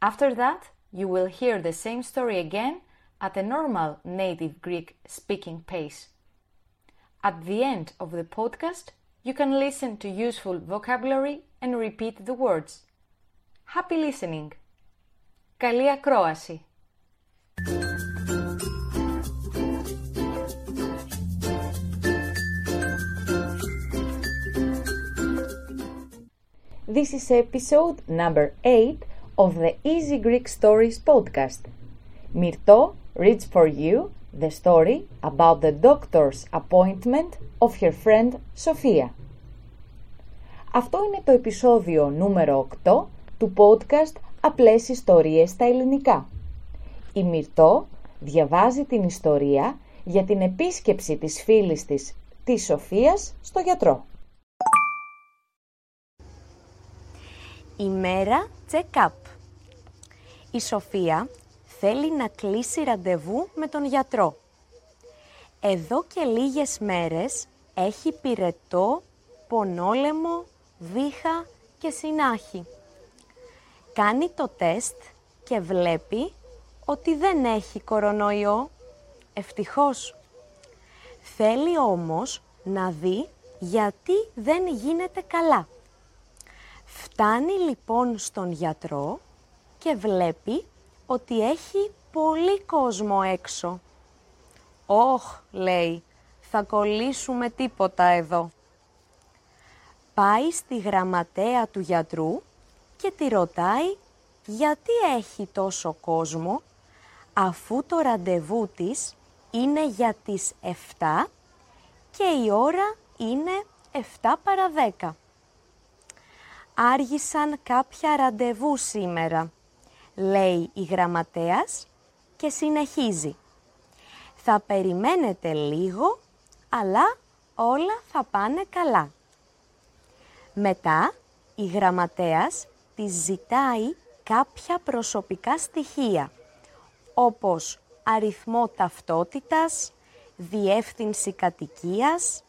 After that, you will hear the same story again at a normal native Greek speaking pace. At the end of the podcast, you can listen to useful vocabulary and repeat the words. Happy listening! Καλή ακρόαση! This is episode number 8 of the Easy Greek Stories podcast. Myrto reads for you the story about the doctor's appointment of her friend Sofia. Αυτό είναι το επεισόδιο νούμερο 8 του podcast Απλές Ιστορίες στα Ελληνικά. Η Μυρτώ διαβάζει την ιστορία για την επίσκεψη της φίλης της, της Σοφίας, στο γιατρό. Ημέρα check-up. Η Σοφία θέλει να κλείσει ραντεβού με τον γιατρό. Εδώ και λίγες μέρες έχει πυρετό, πονόλεμο, βήχα και συνάχη. Κάνει το τεστ και βλέπει ότι δεν έχει κορονοϊό. Ευτυχώς. Θέλει όμως να δει γιατί δεν γίνεται καλά. Φτάνει λοιπόν στον γιατρό και βλέπει ότι έχει πολύ κόσμο έξω. «Όχ», λέει, «θα κολλήσουμε τίποτα εδώ». Πάει στη γραμματέα του γιατρού και τη ρωτάει γιατί έχει τόσο κόσμο αφού το ραντεβού της είναι για τις 7 και η ώρα είναι 7 παρα 10 άργησαν κάποια ραντεβού σήμερα, λέει η γραμματέας και συνεχίζει. Θα περιμένετε λίγο, αλλά όλα θα πάνε καλά. Μετά η γραμματέας της ζητάει κάποια προσωπικά στοιχεία, όπως αριθμό ταυτότητας, διεύθυνση κατοικίας,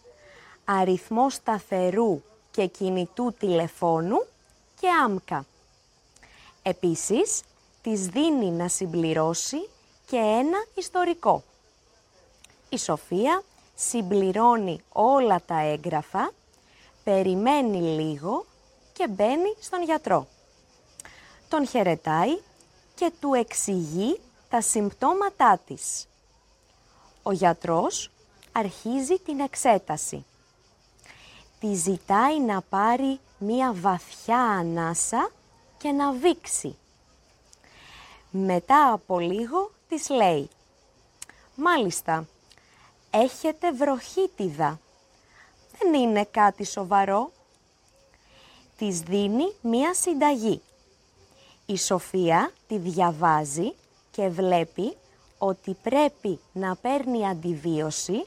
αριθμό σταθερού και κινητού τηλεφώνου και άμκα. Επίσης, της δίνει να συμπληρώσει και ένα ιστορικό. Η Σοφία συμπληρώνει όλα τα έγγραφα, περιμένει λίγο και μπαίνει στον γιατρό. Τον χαιρετάει και του εξηγεί τα συμπτώματά της. Ο γιατρός αρχίζει την εξέταση τη ζητάει να πάρει μία βαθιά ανάσα και να βήξει. Μετά από λίγο της λέει «Μάλιστα, έχετε βροχίτιδα. Δεν είναι κάτι σοβαρό». Της δίνει μία συνταγή. Η Σοφία τη διαβάζει και βλέπει ότι πρέπει να παίρνει αντιβίωση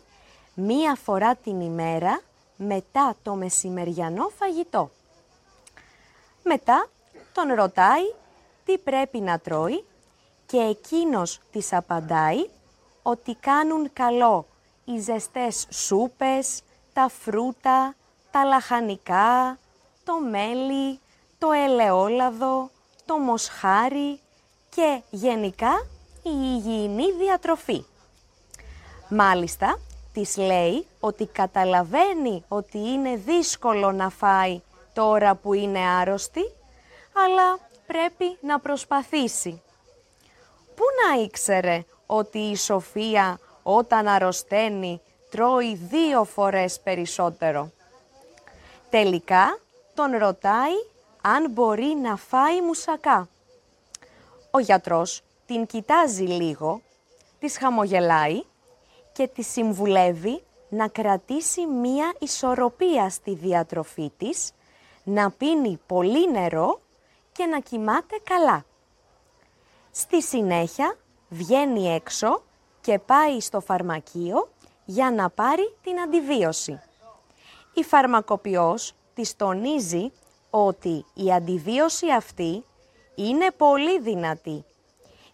μία φορά την ημέρα μετά το μεσημεριανό φαγητό. Μετά τον ρωτάει τι πρέπει να τρώει και εκείνος της απαντάει ότι κάνουν καλό οι ζεστές σούπες, τα φρούτα, τα λαχανικά, το μέλι, το ελαιόλαδο, το μοσχάρι και γενικά η υγιεινή διατροφή. Μάλιστα, της λέει ότι καταλαβαίνει ότι είναι δύσκολο να φάει τώρα που είναι άρρωστη, αλλά πρέπει να προσπαθήσει. Πού να ήξερε ότι η Σοφία όταν αρρωσταίνει τρώει δύο φορές περισσότερο; Τελικά τον ρωτάει αν μπορεί να φάει μουσακά. Ο γιατρός την κοιτάζει λίγο, της χαμογελάει και τη συμβουλεύει να κρατήσει μία ισορροπία στη διατροφή της, να πίνει πολύ νερό και να κοιμάται καλά. Στη συνέχεια βγαίνει έξω και πάει στο φαρμακείο για να πάρει την αντιβίωση. Η φαρμακοποιός της τονίζει ότι η αντιβίωση αυτή είναι πολύ δυνατή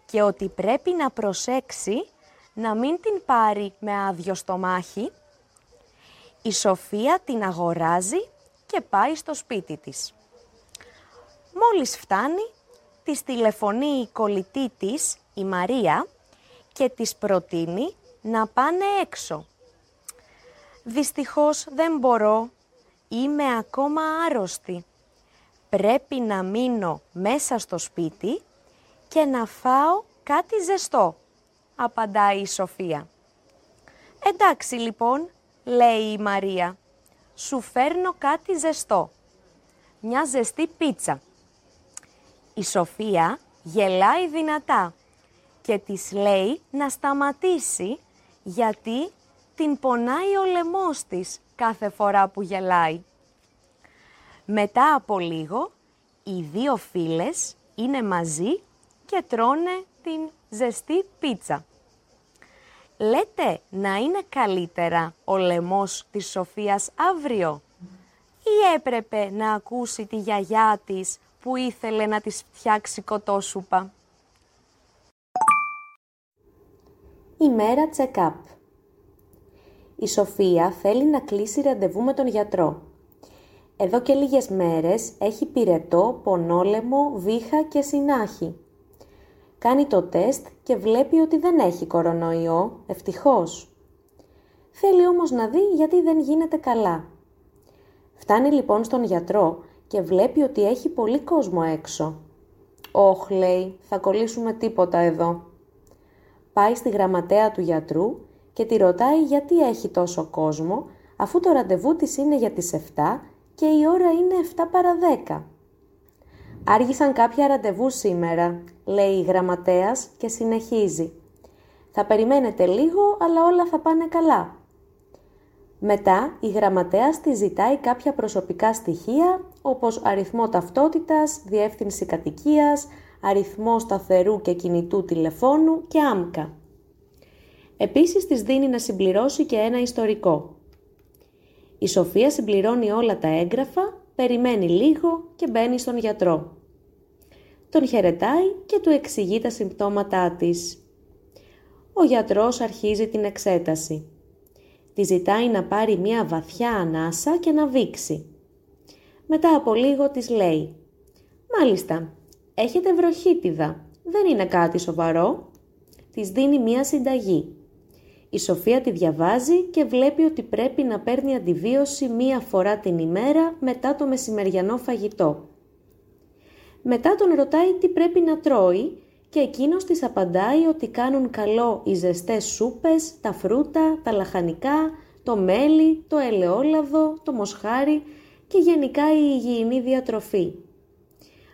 και ότι πρέπει να προσέξει να μην την πάρει με άδειο στομάχι. Η Σοφία την αγοράζει και πάει στο σπίτι της. Μόλις φτάνει, της τηλεφωνεί η κολλητή της, η Μαρία, και της προτείνει να πάνε έξω. Δυστυχώς δεν μπορώ, είμαι ακόμα άρρωστη. Πρέπει να μείνω μέσα στο σπίτι και να φάω κάτι ζεστό, απαντάει η Σοφία. Εντάξει λοιπόν, λέει η Μαρία, σου φέρνω κάτι ζεστό. Μια ζεστή πίτσα. Η Σοφία γελάει δυνατά και της λέει να σταματήσει γιατί την πονάει ο λαιμός της κάθε φορά που γελάει. Μετά από λίγο, οι δύο φίλες είναι μαζί και τρώνε την ζεστή πίτσα. Λέτε να είναι καλύτερα ο λαιμός της Σοφίας αύριο; Ή έπρεπε να ακούσει τη γιαγιά της που ήθελε να της φτιάξει κοτόσουπα; Ημέρα check-up Η Σοφία θέλει να κλείσει ραντεβού με τον γιατρό. Εδώ και λίγες μέρες έχει πυρετό, πονόλεμο, βήχα και συνάχη. Κάνει το τεστ και βλέπει ότι δεν έχει κορονοϊό, ευτυχώς. Θέλει όμως να δει γιατί δεν γίνεται καλά. Φτάνει λοιπόν στον γιατρό και βλέπει ότι έχει πολύ κόσμο έξω. «Όχ», λέει, «θα κολλήσουμε τίποτα εδώ». Πάει στη γραμματέα του γιατρού και τη ρωτάει γιατί έχει τόσο κόσμο, αφού το ραντεβού της είναι για τις 7 και η ώρα είναι 7 παρα 10. Άργησαν κάποια ραντεβού σήμερα, λέει η γραμματέας και συνεχίζει. Θα περιμένετε λίγο, αλλά όλα θα πάνε καλά. Μετά, η γραμματέας τη ζητάει κάποια προσωπικά στοιχεία, όπως αριθμό ταυτότητας, διεύθυνση κατοικίας, αριθμό σταθερού και κινητού τηλεφώνου και άμκα. Επίσης, της δίνει να συμπληρώσει και ένα ιστορικό. Η Σοφία συμπληρώνει όλα τα έγγραφα, περιμένει λίγο και μπαίνει στον γιατρό. Τον χαιρετάει και του εξηγεί τα συμπτώματά της. Ο γιατρός αρχίζει την εξέταση. Τη ζητάει να πάρει μια βαθιά ανάσα και να βήξει. Μετά από λίγο της λέει «Μάλιστα, έχετε βροχίτιδα, δεν είναι κάτι σοβαρό». Της δίνει μια συνταγή. Η Σοφία τη διαβάζει και βλέπει ότι πρέπει να παίρνει αντιβίωση μία φορά την ημέρα μετά το μεσημεριανό φαγητό. Μετά τον ρωτάει τι πρέπει να τρώει και εκείνος της απαντάει ότι κάνουν καλό οι ζεστές σούπες, τα φρούτα, τα λαχανικά, το μέλι, το ελαιόλαδο, το μοσχάρι και γενικά η υγιεινή διατροφή.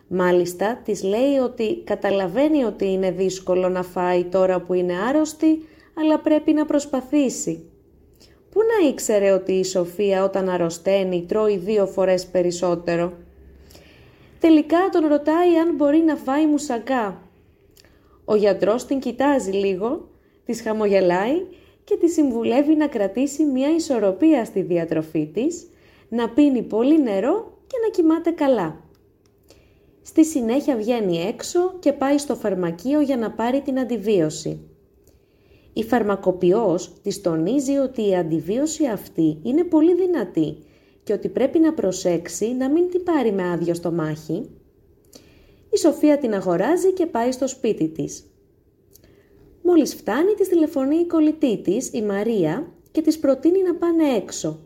Μάλιστα, της λέει ότι καταλαβαίνει ότι είναι δύσκολο να φάει τώρα που είναι άρρωστη, αλλά πρέπει να προσπαθήσει. Πού να ήξερε ότι η Σοφία όταν αρρωσταίνει τρώει δύο φορές περισσότερο; Τελικά τον ρωτάει αν μπορεί να φάει μουσακά. Ο γιατρός την κοιτάζει λίγο, της χαμογελάει και τη συμβουλεύει να κρατήσει μια ισορροπία στη διατροφή της, να πίνει πολύ νερό και να κοιμάται καλά. Στη συνέχεια βγαίνει έξω και πάει στο φαρμακείο για να πάρει την αντιβίωση. Η φαρμακοποιός της τονίζει ότι η αντιβίωση αυτή είναι πολύ δυνατή και ότι πρέπει να προσέξει να μην την πάρει με άδειο στο μάχη. Η Σοφία την αγοράζει και πάει στο σπίτι της. Μόλις φτάνει, της τηλεφωνεί η κολλητή της, η Μαρία, και της προτείνει να πάνε έξω.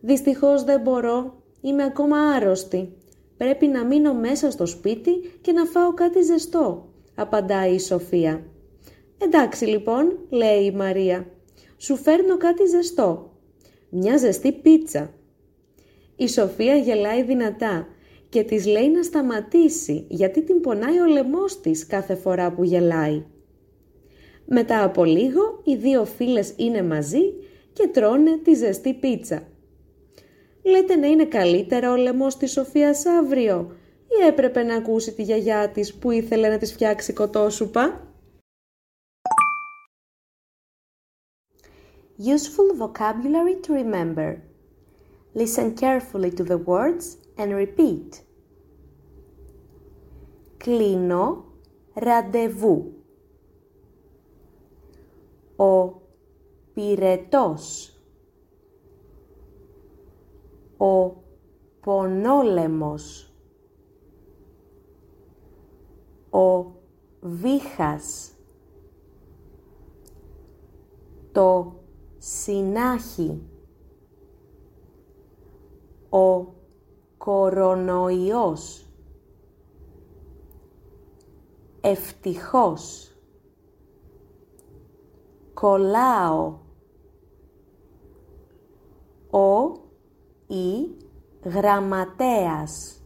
«Δυστυχώς δεν μπορώ, είμαι ακόμα άρρωστη. Πρέπει να μείνω μέσα στο σπίτι και να φάω κάτι ζεστό», απαντάει η Σοφία. «Εντάξει λοιπόν», λέει η Μαρία, «σου φέρνω κάτι ζεστό. Μια ζεστή πίτσα». Η Σοφία γελάει δυνατά και της λέει να σταματήσει γιατί την πονάει ο λαιμός της κάθε φορά που γελάει. Μετά από λίγο οι δύο φίλες είναι μαζί και τρώνε τη ζεστή πίτσα. Λέτε να είναι καλύτερα ο λαιμός της Σοφίας αύριο ή έπρεπε να ακούσει τη γιαγιά της που ήθελε να της φτιάξει κοτόσουπα; Useful vocabulary to remember. Listen carefully to the words and repeat. Κλείνω ραντεβού. Ο πυρετός. Ο πονόλεμος. Ο βήχας. Το συνάχι. Ο κορονοϊός. Ευτυχώς. Κολλάω. Ο ή γραμματέας.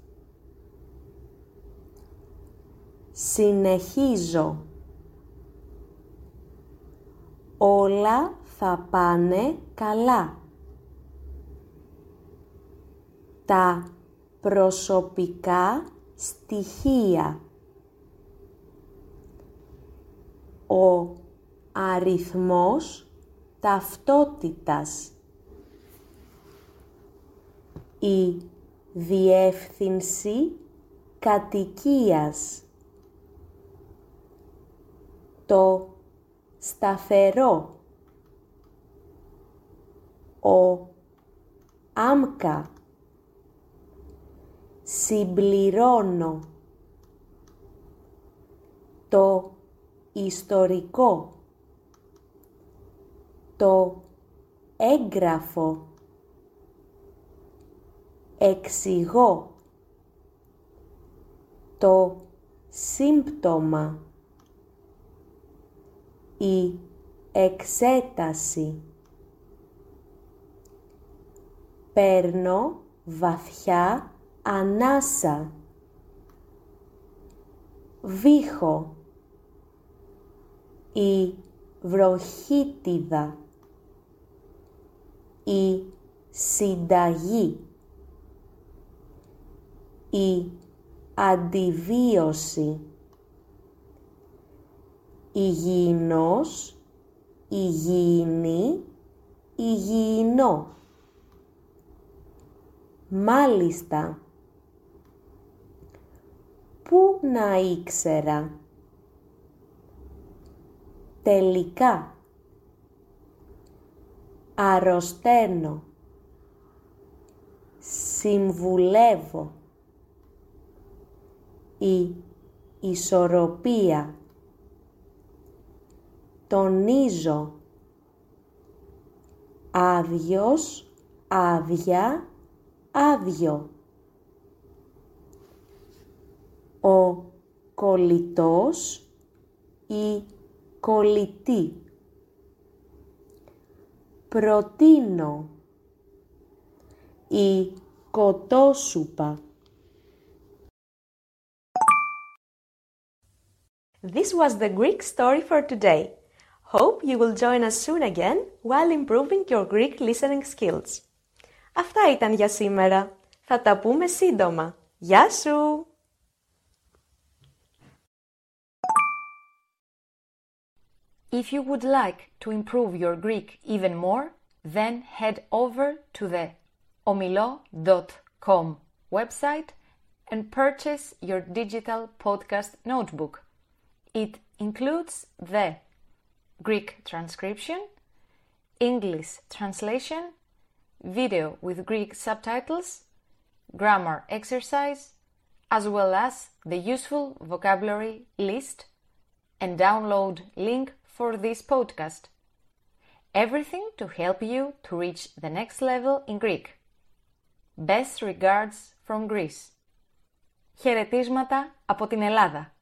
Συνεχίζω. Όλα θα πάνε καλά. Τα προσωπικά στοιχεία. Ο αριθμός ταυτότητας. Η διεύθυνση κατοικίας. Το σταθερό. Ο άμκα. Συμπληρώνω. Το ιστορικό. Το έγγραφο. Εξηγώ. Το σύμπτωμα. Η εξέταση. Παίρνω βαθιά ανάσα. Βήχω. Η βροχίτιδα. Η συνταγή. Η αντιβίωση. Υγιεινός, υγιεινή, υγιεινό. Μάλιστα. Πού να ήξερα. Τελικά. Αρρωσταίνω. Συμβουλεύω. Η ισορροπία. Τονίζω. Άδειος, άδεια, άδειο. Ο κολλητός ή κολλητή. Προτείνω η κοτόσουπα. This was the Greek story for today. Hope you will join us soon again while improving your Greek listening skills. Αυτά ήταν για σήμερα. Θα τα πούμε σύντομα. Γεια σου! If you would like to improve your Greek even more, then head over to the omilo.com website and purchase your digital podcast notebook. It includes the Greek transcription, English translation, video with Greek subtitles, grammar exercise, as well as the useful vocabulary list and download link for this podcast. Everything to help you to reach the next level in Greek. Best regards from Greece. Χαιρετίσματα από την Ελλάδα.